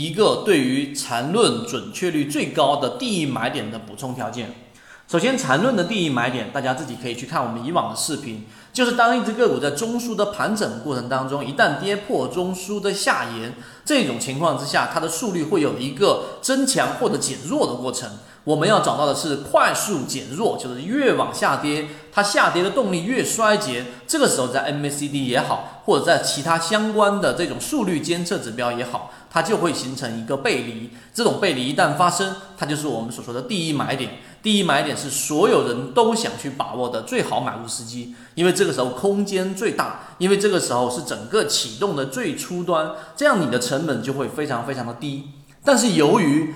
一个对于缠论准确率最高的第一买点的补充条件。首先，缠论的第一买点，大家自己可以去看我们以往的视频，就是当一只个股在中枢的盘整过程当中，一旦跌破中枢的下沿，这种情况之下，它的速率会有一个增强或者减弱的过程。我们要找到的是快速减弱，就是越往下跌，它下跌的动力越衰竭。这个时候，在 MACD 也好，或者在其他相关的这种速率监测指标也好，它就会形成一个背离。这种背离一旦发生，它就是我们所说的第一买点。第一买点是所有人都想去把握的最好买入时机，因为这个时候空间最大，因为这个时候是整个启动的最初端，这样你的成本就会非常非常的低。但是由于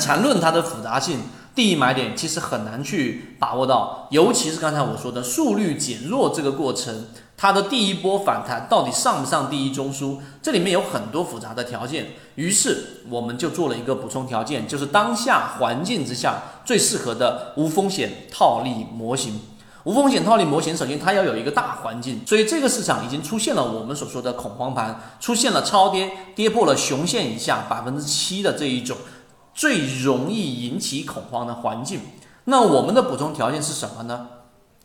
缠论它的复杂性，第一买点其实很难去把握到，尤其是刚才我说的速率减弱这个过程，它的第一波反弹到底上不上第一中枢，这里面有很多复杂的条件。于是我们就做了一个补充条件，就是当下环境之下最适合的无风险套利模型。无风险套利模型，首先它要有一个大环境，所以这个市场已经出现了我们所说的恐慌盘，出现了超跌，跌破了熊线以下百分之七的这一种。最容易引起恐慌的环境，那我们的补充条件是什么呢？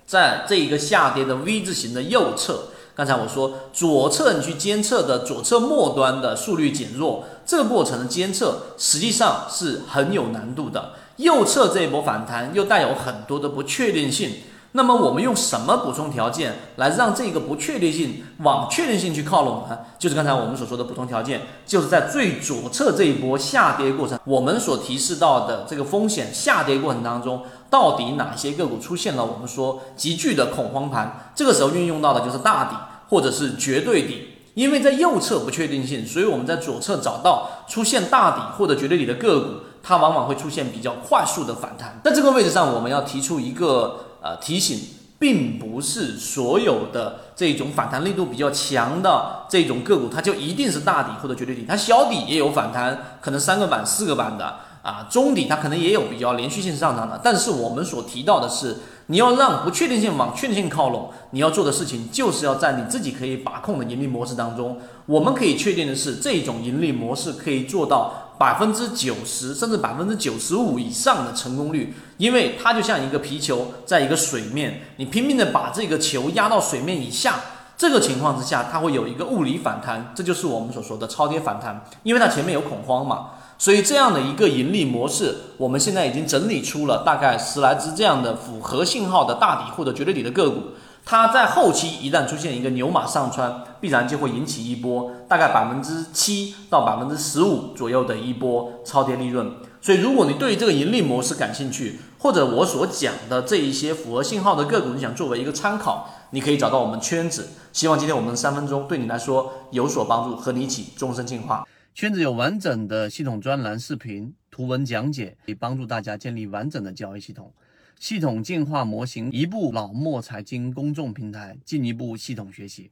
在这一个下跌的 V 字形的右侧，刚才我说左侧你去监测的左侧末端的速率减弱，这个过程的监测实际上是很有难度的。右侧这一波反弹又带有很多的不确定性。那么我们用什么补充条件来让这个不确定性往确定性去靠拢呢？就是刚才我们所说的补充条件，就是在最左侧这一波下跌过程，我们所提示到的这个风险下跌过程当中，到底哪些个股出现了我们说急剧的恐慌盘？这个时候运用到的就是大底或者是绝对底，因为在右侧不确定性，所以我们在左侧找到出现大底或者绝对底的个股，它往往会出现比较快速的反弹。在这个位置上，我们要提出一个。呃，提醒，并不是所有的这种反弹力度比较强的这种个股，它就一定是大底或者绝对底，它小底也有反弹，可能三个板、四个板的啊，中底它可能也有比较连续性上涨的。但是我们所提到的是，你要让不确定性往确定性靠拢，你要做的事情就是要在你自己可以把控的盈利模式当中，我们可以确定的是，这种盈利模式可以做到。百分之九十甚至百分之九十五以上的成功率，因为它就像一个皮球，在一个水面，你拼命的把这个球压到水面以下，这个情况之下，它会有一个物理反弹，这就是我们所说的超跌反弹，因为它前面有恐慌嘛，所以这样的一个盈利模式，我们现在已经整理出了大概十来只这样的符合信号的大底或者绝对底的个股。它在后期一旦出现一个牛马上穿，必然就会引起一波大概百分之七到百分之十五左右的一波超跌利润。所以，如果你对于这个盈利模式感兴趣，或者我所讲的这一些符合信号的个股，你想作为一个参考，你可以找到我们圈子。希望今天我们三分钟对你来说有所帮助，和你一起终身进化。圈子有完整的系统专栏、视频、图文讲解，可以帮助大家建立完整的交易系统。系统进化模型，一步老墨财经公众平台，进一步系统学习。